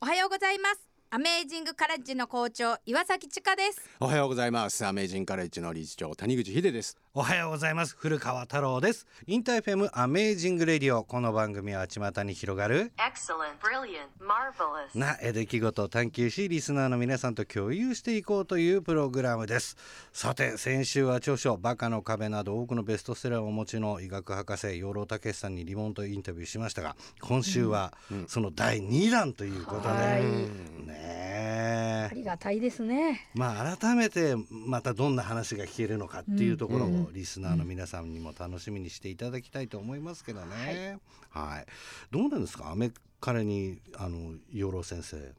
おはようございます。アメージングカレッジの校長岩崎千佳です。おはようございます。アメージングカレッジの理事長谷口秀です。おはようございます。古川太郎です。インターフェムアメージングレディオ。この番組は巷に広がる Excellent, brilliant, marvelous. な出来事を探求しリスナーの皆さんと共有していこうというプログラムです。さて先週は著書バカの壁など多くのベストセラーをお持ちの医学博士養老孟司さんにリモートインタビューしましたが今週はその第2弾ということで、はい。ねえ。ありがたいですね。まあ改めてまたどんな話が聞けるのかっていうところをリスナーの皆さんにも楽しみにしていただきたいと思いますけどね。はい、どうなんですか？アメカレにあの養老先生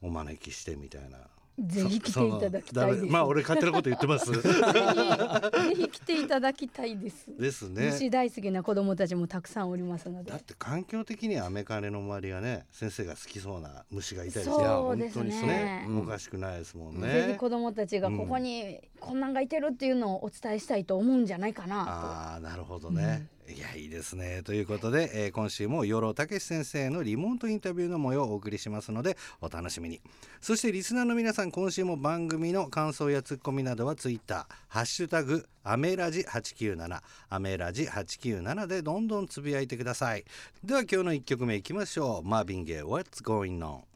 お招きしてみたいな。ぜひ来ていただきたいまあ俺勝手なこと言ってます。ぜひぜひ来ていただきたいです。ですね。虫大好きな子供たちもたくさんおりますので。だって環境的にはアメカレの周りはね先生が好きそうな虫がいたりしてそうですいや本当にねうん。おかしくないですもんね。ぜひ子供たちがここにこんなんがいてるっていうのをお伝えしたいと思うんじゃないかなああなるほどね、いやいいですね。ということで、えー今週も養老孟先生のリモートインタビューの模様をお送りしますのでお楽しみに。そしてリスナーの皆さん今週も番組の感想やツッコミなどはツイッターハッシュタグアメラジ897アメラジ897でどんどんつぶやいてください。では今日の1曲目いきましょう。マービン・ゲイ What's Going On?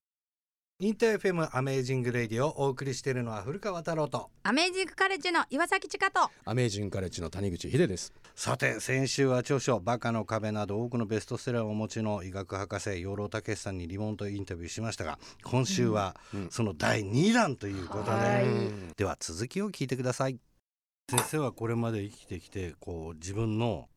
インター FM アメージングレディオをお送りしているのは古川太郎と。とアメージングカレッジの岩崎千佳と。アメージングカレッジの谷口秀です。さて先週は著書「バカの壁」など多くのベストセラーをお持ちの医学博士養老孟司さんにリモートインタビューしましたが今週はその第2弾ということで、はい。では続きを聞いてください。先生はこれまで生きてきてこう自分の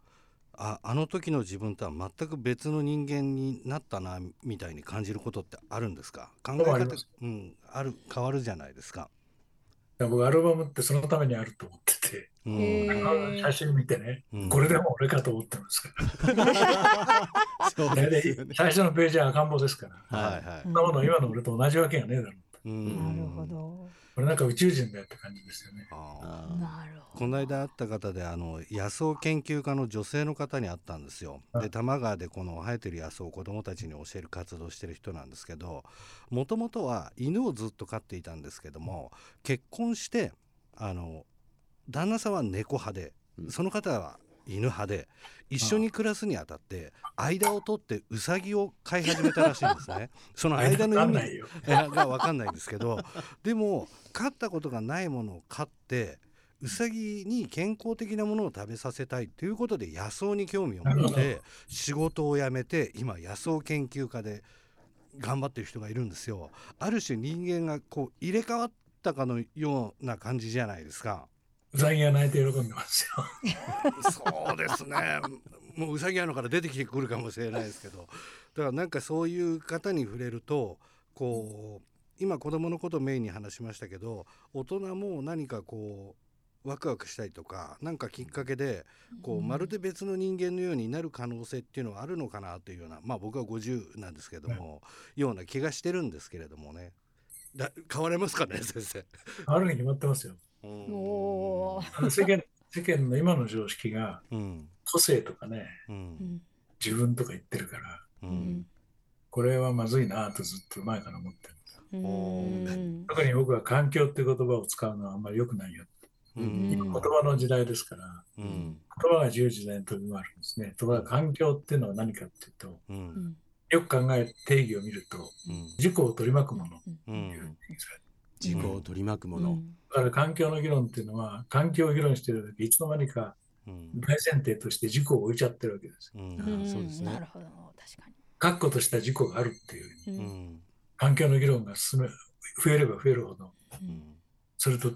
ああの時の自分とは全く別の人間になったなみたいに感じることってあるんですか？考え方うん、ある変わるじゃないですか。いや僕アルバムってそのためにあると思ってて、うん写真見てね、うんこれでも俺かと思ってますから。最初のページは赤ん坊ですから。はいはいそんなもの今の俺と同じわけがねえだろう。うん。なるほど。俺なんか宇宙人だよって感じですよね。あー。あーなるほど。この間会った方であの野草研究家の女性の方に会ったんですよ。ではい。多摩川でこの生えてる野草を子どもたちに教える活動をしてる人なんですけどもともとは犬をずっと飼っていたんですけども結婚してあの旦那さんは猫派でうん。その方は犬派で一緒に暮らすにあたって間を取ってウサギを飼い始めたらしいんですね。その間の意味が分かんないですけどでも飼ったことがないものを飼ってウサギに健康的なものを食べさせたいということで野草に興味を持って仕事を辞めて今野草研究家で頑張ってる人がいるんですよ。ある種人間がこう入れ替わったかのような感じじゃないですか。うさぎが泣いて喜んでますよ。そうですね。もううさぎ屋のから出てきてくるかもしれないですけど、だからなんかそういう方に触れると、こう今子供のことをメインに話しましたけど、大人も何かこうワクワクしたりとか、なんかきっかけでこうまるで別の人間のようになる可能性っていうのはあるのかなというような、まあ僕は50なんですけども、ような気がしてるんですけれどもね。だ変われますかね先生？あるに決まってますよ。うん。お世間世間の今の常識がうん個性とかね、ううんん自分とか言ってるから、ううんんこれはまずいなとずっと前から思ってる。んですよ。うん。特に僕は環境っていう言葉を使うのはあんまり良くないよ。うん。今言葉の時代ですから、うん。言葉が自由自在に飛び回るんですね。ところが環境っていうのは何かっていうと、よく考え定義を見ると、うん。自己を取り巻くもの。うん。自己を取り巻くもの、だから環境の議論っていうのは、環境を議論してる時いつの間にかうん。大前提として自己を置いちゃってるわけです。うん。うん。そうですね。なるほど。確かに。確固とした自己があるっていう。ふうん。ん環境の議論が進め増えれば増えるほど、うん。それと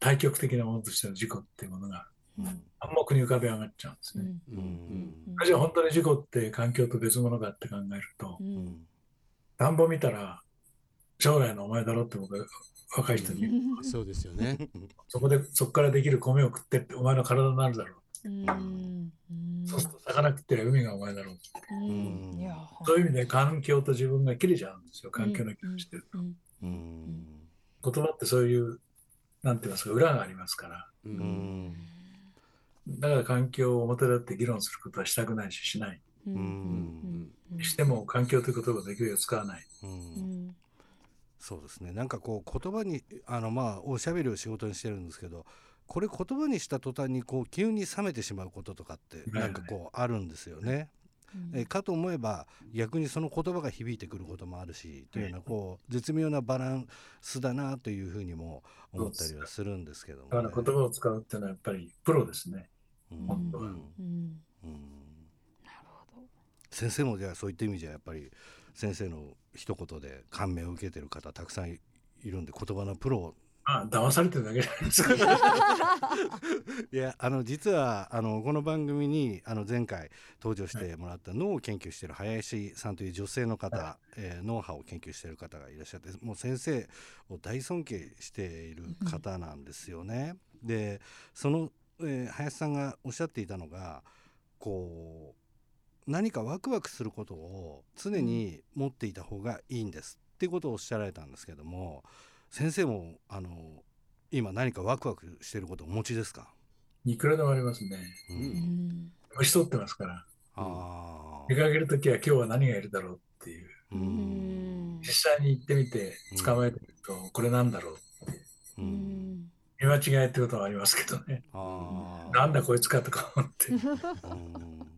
対極的なものとしての自己っていうものがうん。暗黙に浮かび上がっちゃうんですね。うじゃあ本当に自己って環境と別物だって考えると田ん。ぼ見たら将来のお前だろって僕は若い人に。言う、そうですよね。そこでそこからできる米を食ってってお前の体になるだろう。うん。そうすると魚食ってりゃ海がお前だろう。って。うん。そういう意味で環境と自分が切れちゃうんですよ。環境の議論してると。うん。うん。言葉ってそういう、なんて言いますか、裏がありますから。ううん。んだから環境を表立って議論することはしたくないし、しない。うん。うん。しても環境という言葉をできるよう使わない。ううんんそうですね。なんかこう言葉にあのまあおしゃべりを仕事にしてるんですけどこれ言葉にした途端にこう急に冷めてしまうこととかってなんかこうあるんですよね。えかと思えば逆にその言葉が響いてくることもあるしというようなこう絶妙なバランスだなというふうにも思ったりはするんですけども、ね、だから言葉を使うっていうのはやっぱりプロですね。うん。本当は。うん。うん。うん。なるほど。先生もじゃあそういった意味じゃやっぱり先生の一言で感銘を受けてる方たくさんいいるんで言葉のプロまあ、騙されてるだけじゃないですか。いやあの実はあのこの番組にあの前回登場してもらった脳を研究している林さんという女性の方、えー脳波を研究している方がいらっしゃってもう先生を大尊敬している方なんですよね。でその、えー林さんがおっしゃっていたのがこう何かワクワクすることを常に持っていた方がいいんですっていうことをおっしゃられたんですけども先生もあの今何かワクワクしていることをお持ちですか、いくらでもありますね。ううんん年取ってますから。あ出かけるときは今日は何がいるだろうっていう。ーううんん実際に行ってみて捕まえてみると、これなんだろうっていう。ううんん見間違いってことはありますけどね。あーなんだこいつかとか思って。うん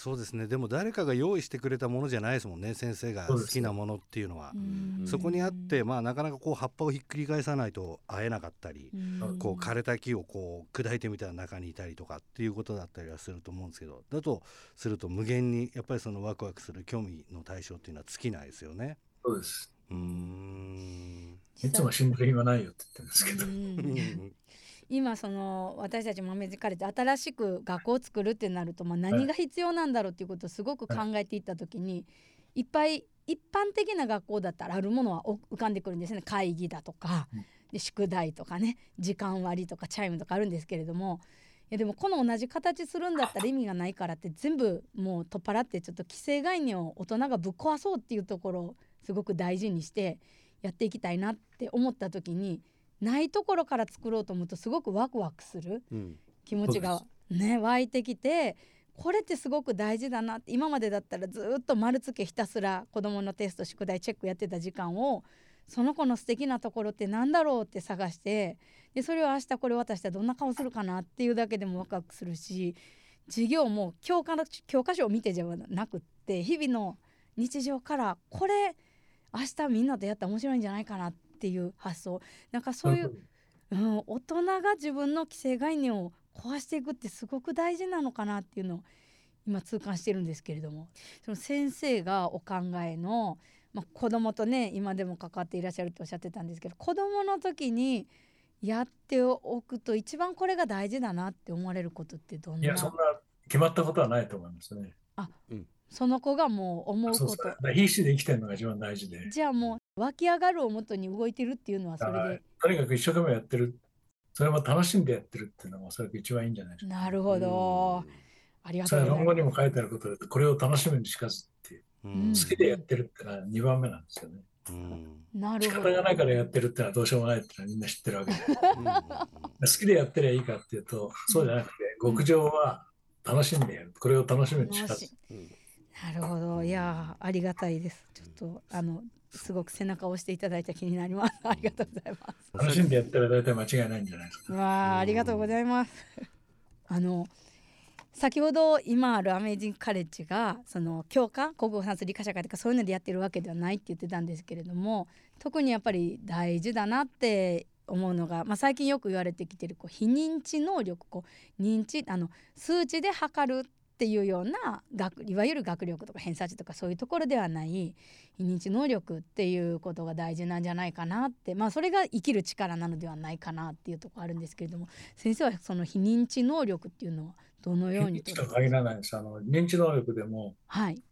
そうですね。でも誰かが用意してくれたものじゃないですもんね。先生が好きなものっていうのは。うん。そこにあってまあなかなかこう葉っぱをひっくり返さないと会えなかったりうん。こう枯れた木をこう砕いてみたら中にいたりとかっていうことだったりはすると思うんですけどだとすると無限にやっぱりそのワクワクする興味の対象っていうのは尽きないですよね。そうです。うーん。いつも死んでる暇ないよって言ってるんですけど。うん今その私たち豆カレッジ新しく学校を作るってなると、まあ、何が必要なんだろうっていうことをすごく考えていった時にいっぱい一般的な学校だったらあるものはお浮かんでくるんですね会議だとか。うん。で宿題とかね時間割とかチャイムとかあるんですけれども。いやでもこの同じ形するんだったら 意味がないからって全部もう取っ払ってちょっと既成概念を大人がぶっ壊そうっていうところをすごく大事にしてやっていきたいなって思った時にないところから作ろうと思うとすごくワクワクする。うん。気持ちが。ね湧いてきてこれってすごく大事だなって今までだったらずっと丸つけひたすら子どものテスト宿題チェックやってた時間をその子の素敵なところってなんだろうって探してでそれを明日これ渡したらどんな顔するかなっていうだけでもワクワクするし授業も教科の教科書を見てじゃなくって日々の日常からこれ明日みんなとやったら面白いんじゃないかなっていう発想。なんかそういううん、大人が自分の既成概念を壊していくってすごく大事なのかなっていうのを今痛感してるんですけれども。その先生がお考えの、まあ、子供とね今でも関わっていらっしゃるっておっしゃってたんですけど子供の時にやっておくと一番これが大事だなって思われることってどんな？いや、そんな決まったことはないと思いますね。その子がもう思うこそうそう。だと必死で生きてるのが一番大事で。じゃあもう湧き上がるをもとに動いてるっていうのはそれでとにかく一生懸命やってる。それも楽しんでやってるっていうのがおそらく一番いいんじゃないですか。なるほどありがとうございます論語にも書いてあることで、これを楽しむにしかずっていう。うん好きでやってるってのは2番目なんですよね。うんなるほど仕方がないからやってるってのはどうしようもないってのはみんな知ってるわけで。好きでやってりゃいいかっていうと、そうじゃなくて、極上は楽しんでやる。これを楽しむにしかず。なるほど。いやーありがたいです。ちょっとあのすごく背中を押していただいた気になります。ありがとうございます。楽しんでやったら大体間違いないんじゃないですか。わあありがとうございます。あの先ほど今あるアメージングカレッジがその教科国語算数理科社会とかそういうのでやってるわけではないって言ってたんですけれども特にやっぱり大事だなって思うのが、まあ、最近よく言われてきてるこう非認知能力こう認知あの数値で測るっていうような学いわゆる学力とか偏差値とかそういうところではない非認知能力っていうことが大事なんじゃないかなってまあそれが生きる力なのではないかなっていうところあるんですけれども先生はその非認知能力っていうのはどのように認知とは限らないです。あの認知能力でも、はい。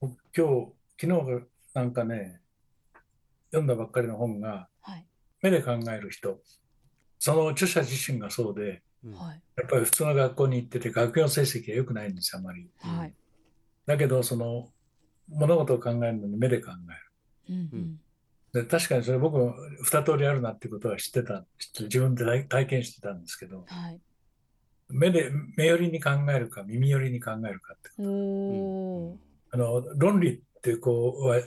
今日、昨日なんかね、読んだばっかりの本が、はい。目で考える人、その著者自身がそうで、はい。やっぱり普通の学校に行ってて、学業成績が良くないんですよ、あまり。はい。だけど、その物事を考えるのに目で考える。うんうん。で確かにそれ僕も二通りあるなってことは知ってた、知って自分で体体験してたんですけど、はい。目で、目寄りに考えるか耳寄りに考えるかって。おーあの、論理ってこうは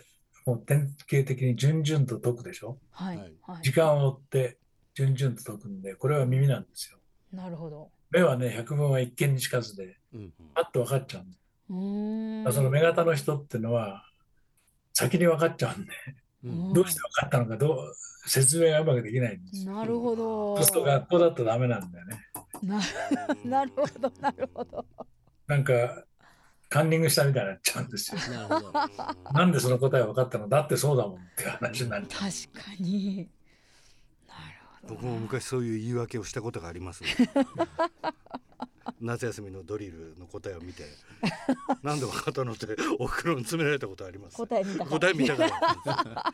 もう典型的に順々と解くでしょ？はい。はい。はい。時間を追って順々と解くんでこれは耳なんですよなるほど。目はね百聞は一見にしかずでうんパッと分かっちゃうんだその目型の人っていうのは先に分かっちゃうんでうん。どうして分かったのかどう説明がうまくできないんですよ。なるほど。そうすると学校だとダメなんだよね。ななるほどなるほど。なんかカンニングしたみたいになっちゃうんですよ。なるほど。なんでその答え分かったのだってそうだもんっていう話になる。確かに。なるほど僕も昔そういう言い訳をしたことがあります、ね、夏休みのドリルの答えを見て何で分かったのってお袋に詰められたことあります。答え見たから。答え見たから。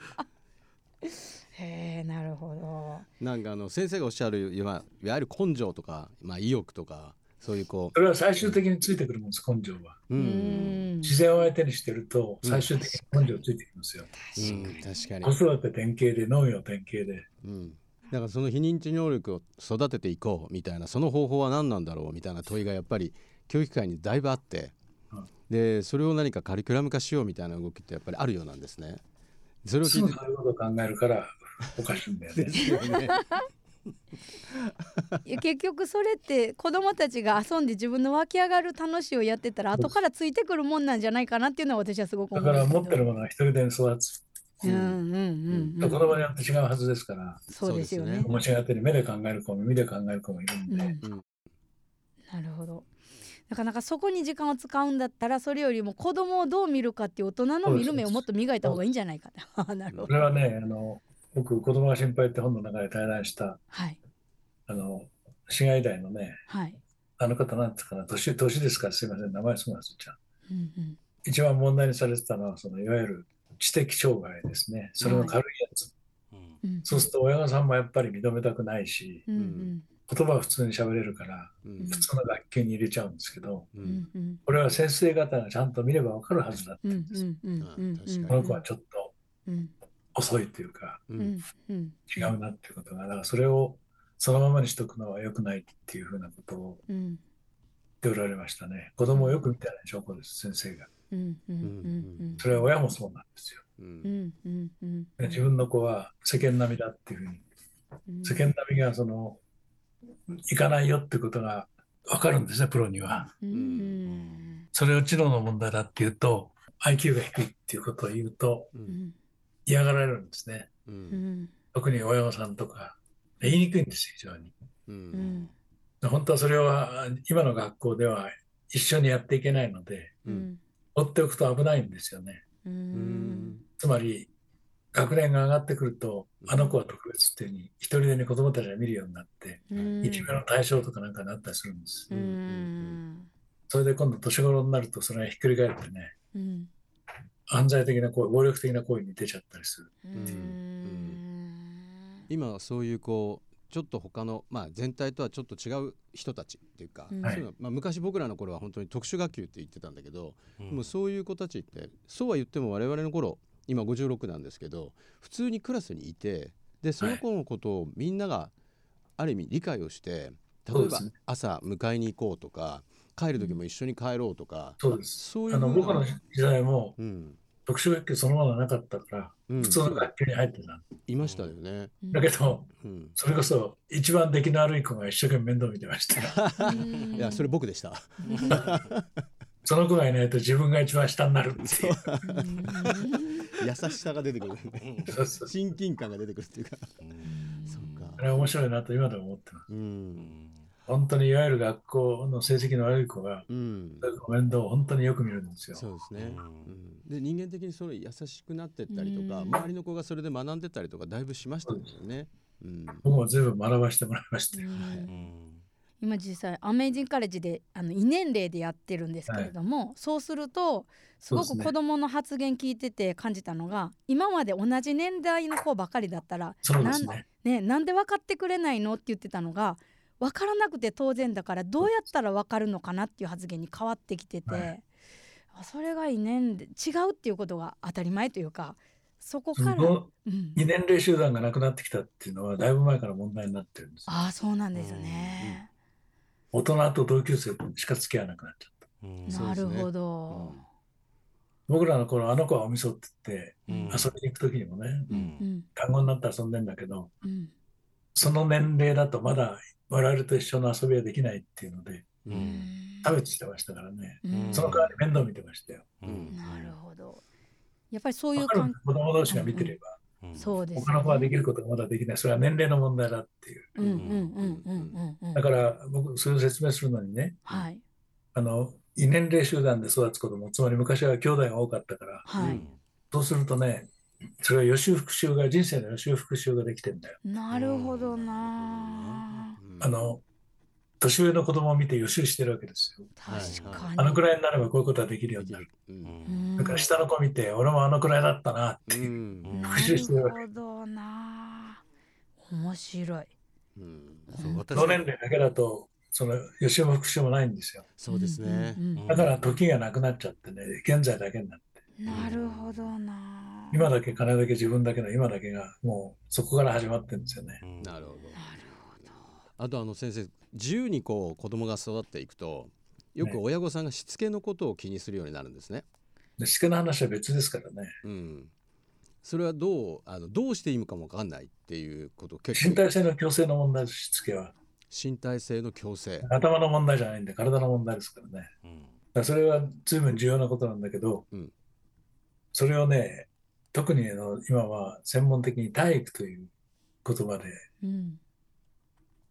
へえなるほど。なんかあの先生がおっしゃるいわいわゆる根性とか、まあ、意欲とかそういうこそれは最終的についてくるもんです根性は。う、ううん。ん自然を相手にしてるとうん。最終的に根性ついてきますよ、うん、確かに。子、育て典型で農業典型で。うん、だからその非認知能力を育てていこうみたいなその方法は何なんだろうみたいな問いがやっぱり教育界にだいぶあってうんでそれを何かカリキュラム化しようみたいな動きってやっぱりあるようなんですね。それをす聞いてぐそういうことを考えるからおかしいんだよねですよね。結局それって子供たちが遊んで自分の湧き上がる楽しいをやってたら後からついてくるもんなんじゃないかなっていうのは私はすごくだ思うんですけどから持ってるものは一人でに育つうんうんうんうん。子供によって違うはずですから。そうですよね。面白がってに目で考える子も耳で考える子もいるんで、うん。うん。なるほど。なかなかそこに時間を使うんだったらそれよりも子供をどう見るかっていう大人の見る目をもっと磨いた方がいいんじゃないかな なるほど。それはねあの僕子供が心配って本の中で対談したはい。あの市街大のねはい。あの方なんていうかな年年ですからすいません名前すぐ忘れちゃう。うんうん。一番問題にされてたのはそのいわゆる知的障害ですね。それの軽いやつ、うん。そうすると親御さんもやっぱり認めたくないしうんうん。言葉は普通に喋れるからうん。普通の学級に入れちゃうんですけどこれは先生方がちゃんと見ればわかるはずだったうんんです、うこの子はちょっとうん遅いというか違うなっていうことがだからそれをそのままにしとくのは良くないっていうふうなことをうん言っておられましたね。子供をよく見てない証拠です先生がそれは親もそうなんですよ。うんうんうんうん。で自分の子は世間並みだっていうふうに。うん。世間並みがそのいかないよってことが分かるんですねプロには。うん。うんそれを知能の問題だっていうと IQ が低いっていうことを言うと嫌がられるんですね。特に親御さんとか。言いにくいんですよ非常に。本当はそれは今の学校では一緒にやっていけないのでうん放っておくと危ないんですよね。つまり学年が上がってくるとあの子は特別っていうふうに一人でに子供たちが見るようになってうん。いじめの対象とかなんかになったりするんです。うん。それで今度年頃になるとそれがひっくり返ってねうん。犯罪的な行為暴力的な行為に出ちゃったりするうん。今はそういうこうちょっと他の、まあ、全体とはちょっと違う人たちっていうか、うん。そういうのまあ、昔僕らの頃は本当に特殊学級って言ってたんだけど、うん。もうそういう子たちってそうは言っても我々の頃今56なんですけど普通にクラスにいてでその子のことをみんながある意味理解をして例えば朝迎えに行こうとか帰る時も一緒に帰ろうとか、そうです。そういうあの僕の時代もうん。特殊学級そのものはなかったからうん普通の学級に入ってた。いましたよね。うん。だけどうん。それこそ一番出来の悪い子が一生懸命面倒見てました。いやそれ僕でした。その子がいないと自分が一番下になるっていう。優しさが出てくる、そうそう親近感が出てくるっていうか。そっか。あ。れは面白いなと今でも思ってます。うん。本当にいわゆる学校の成績の悪い子がうん。面倒を本当によく見るんですよ。そうですね。うん。うん。で人間的にそれ優しくなってったりとか、うん。周りの子がそれで学んでったりとかだいぶしましたよね。うん。僕も全部学ばせてもらいましたよ。今実際アメージングカレッジであの異年齢でやってるんですけれども、そうするとすごく子どもの発言聞いてて感じたのが、今まで同じ年代の子ばかりだったらなんそうですね。ね、なんで分かってくれないの？って言ってたのが分からなくて当然だからどうやったら分かるのかなっていう発言に変わってきてて、はい。あそれが異年で違うっていうことが当たり前というかそこから、う年齢集団がなくなってきたっていうのはだいぶ前から問題になってるんですああそうなんですよね。大人と同級生しか付き合わなくなっちゃった。うん。なるほど。僕らの頃あの子はおみそって言ってうん遊びに行く時にもねううんん単語になって遊んでんだけどうんその年齢だとまだ我々と一緒の遊びはできないっていうのでううん。ん差別してましたからね。うん。その代わり面倒見てましたよ。うん。なるほど。やっぱりそういう子供同士が見てればうん。そうです他の子はできることがまだできない。それは年齢の問題だっていう。うんうんうんうんうんうん。だから僕それを説明するのにねはい。あの異年齢集団で育つ子供つまり昔は兄弟が多かったからはい。そうするとねそれは予習復習が人生の予習復習ができてんだよ。なるほどな。あの年上の子供を見て予習してるわけですよ。確かに。あのくらいになればこういうことはできるようになる。うん。うんだから下の子見て俺もあのくらいだったなって復習してるわけるほどな。面白い。うん。そう私同年齢だけだとその予習も復習もないんですよ。そうですね。だから時がなくなっちゃってね現在だけになって。うんなるほどな今だけ金だけ自分だけの今だけがもうそこから始まってるんですよね。うん。なるほど。なるほど。あとあの先生自由にこう子供が育っていくとよく親御さんがしつけのことを気にするようになるんですね。でしつけの話は別ですからね。うん、それはどうあのどうしていいのかもわかんないっていうこと結構。身体性の強制の問題ですしつけは。身体性の強制。頭の問題じゃないんで体の問題ですからね。だかうんらそれは随分重要なことなんだけど、うん。それをね特にあの今は専門的に体育という言葉でうん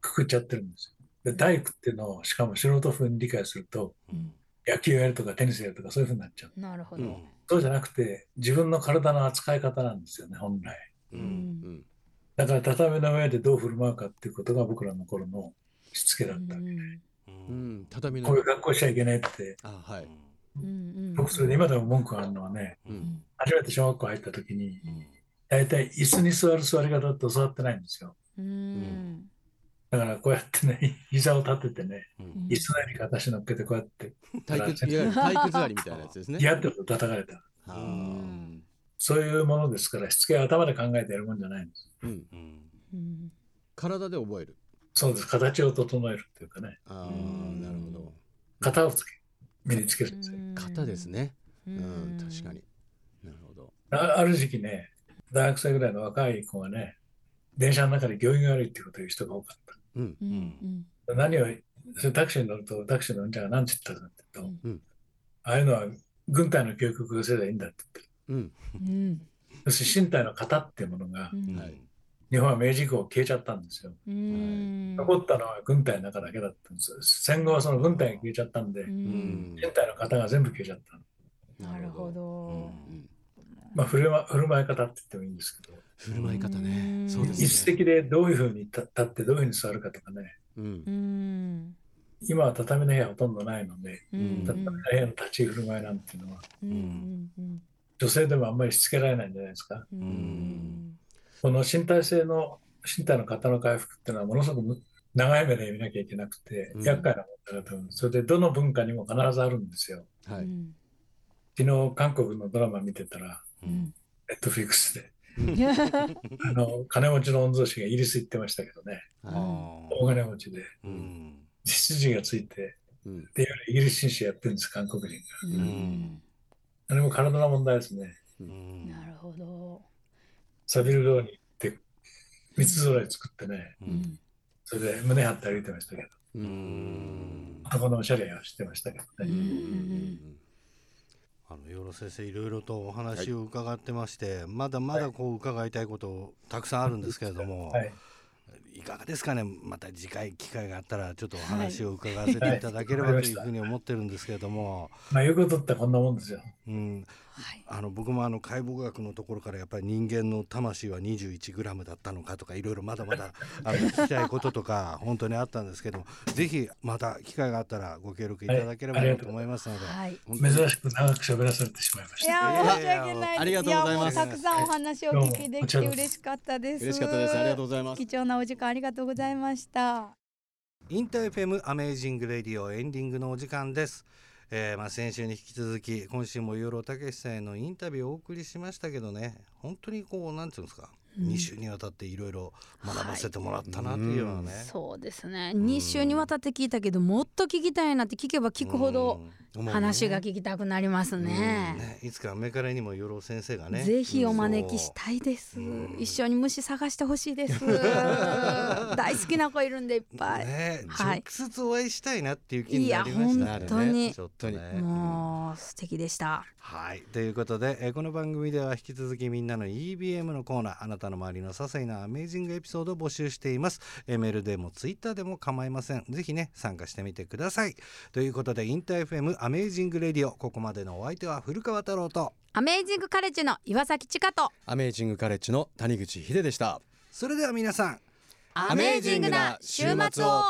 くくっちゃってるんですよ。で体育っていうのをしかも素人風に理解するとうん。野球やるとかテニスやるとかそういうふうになっちゃう。なるほど。うん。そうじゃなくて自分の体の扱い方なんですよね本来。うん。うん。だから畳の上でどう振る舞うかっていうことが僕らの頃のしつけだった、うんううん。ん、畳のこういう格好しちゃいけないって。あはい。僕それで今でも文句があるのはね初めて小学校入った時にうん。大体椅子に座る座り方って教わってないんですよ。うん。だからこうやってね 膝を立ててねうん。椅子の上に片乗っけてこうやって。体育座りみたいなやつですね。嫌ってこと叩かれた。そういうものですからしつけは頭で考えてやるもんじゃないんです。うん、うん。うん体で覚える。そうです。形を整えるっていうかね。ああうんなるほど。型をつけ身につける。ん。ですよ型ですね。ううんん、確かに。なるほど。あある時期ね大学生ぐらいの若い子がね電車の中で行儀が悪いっていうことを言う人が多かった。うん。うんうん何をそれタクシーに乗るとタクシーの運転が何て言ったかっていうと、うん。ああいうのは軍隊の教育をすればいいんだって言ってうん。うん。要するに身体の型っていうものがうん。はい日本は明治以降消えちゃったんですよ。うん。残ったのは軍隊の中だけだったんですよ。戦後はその軍隊が消えちゃったんで、ううん。ん身体の型が全部消えちゃった。の。なるほど。うんまあ振る舞振る舞い方って言ってもいいんですけど、振る舞い方うね。そうですね。席でどういうふうに立立ってどういうふうに座るかとかね、うん。うん。今は畳の部屋ほとんどないので、うん。畳の部屋の立ち居振る舞いなんていうのは、うん。女性でもあんまりしつけられないんじゃないですか。うんこの身体性の身体の型の回復っていうのはものすごく長い目で見なきゃいけなくて、うん。厄介な問題だと思う。それでどの文化にも必ずあるんですよ。はい。うん。昨日韓国のドラマ見てたら、うん。ネットフリックスで、うん。あの金持ちの御曹司がイギリス行ってましたけどね、大金持ちで、ーうん。執事がついて、いうんでイギリス紳士やってるんです、韓国人が。うん。あれも体の問題ですね。うんサビルローに行って、三つ揃い作ってね、ううん。んそれで胸張って歩いてましたけど、男のおしゃれはしてましたけどうね。ん。あの養老先生いろいろとお話を伺ってまして、まだまだこう伺いたいことたくさんあるんですけれども、はい、いかがですかね？また次回機会があったらちょっとお話を伺わせてい。ただければというふうに思ってるんですけれども、まあ、言うことってこんなもんですよ。うん、はいあの僕もあの解剖学のところからやっぱり人間の魂は 21g だったのかとかいろいろまだまだ あの聞きたいこととか本当にあったんですけどもぜひまた機会があったらご協力いただければと思いますので、はい珍しく長く喋らされてしまいましいた。やー申し訳ないありがとうございますたくさんお話をお聞きできて嬉しかったです嬉しかったです。ありがとうございます。貴重なお時間ありがとうございましたインター FM アメージングレディオエンディングのお時間です。えーまあ先週に引き続き今週も養老孟司さんへのインタビューをお送りしましたけどね本当にこうなんていうんですか2週にわたっていろいろ学ばせてもらったなっていうようなね、そうですね。2週にわたって聞いたけどもっと聞きたいなって聞けば聞くほどうん。話が聞きたくなりますね。ねいつかメカレにも養老先生がねぜひお招きしたいです。うん。一緒に虫探してほしいです。大好きな子いるんでいっぱい。ね、はい。直接お会いしたいなっていう気にいやなりました本当に。ちょっとね。もう素敵でした。はい。ということで、えーこの番組では引き続きみんなの EBM のコーナーあなたの周りの些細なアメージングエピソードを募集しています、えーメールでもツイッターでも構いません。ぜひね参加してみてください。ということでインター FM アメージングレディオ。ここまでのお相手は古川太郎とアメージングカレッジの岩崎千佳とアメージングカレッジの谷口秀でした。それでは皆さんアメージングな週末を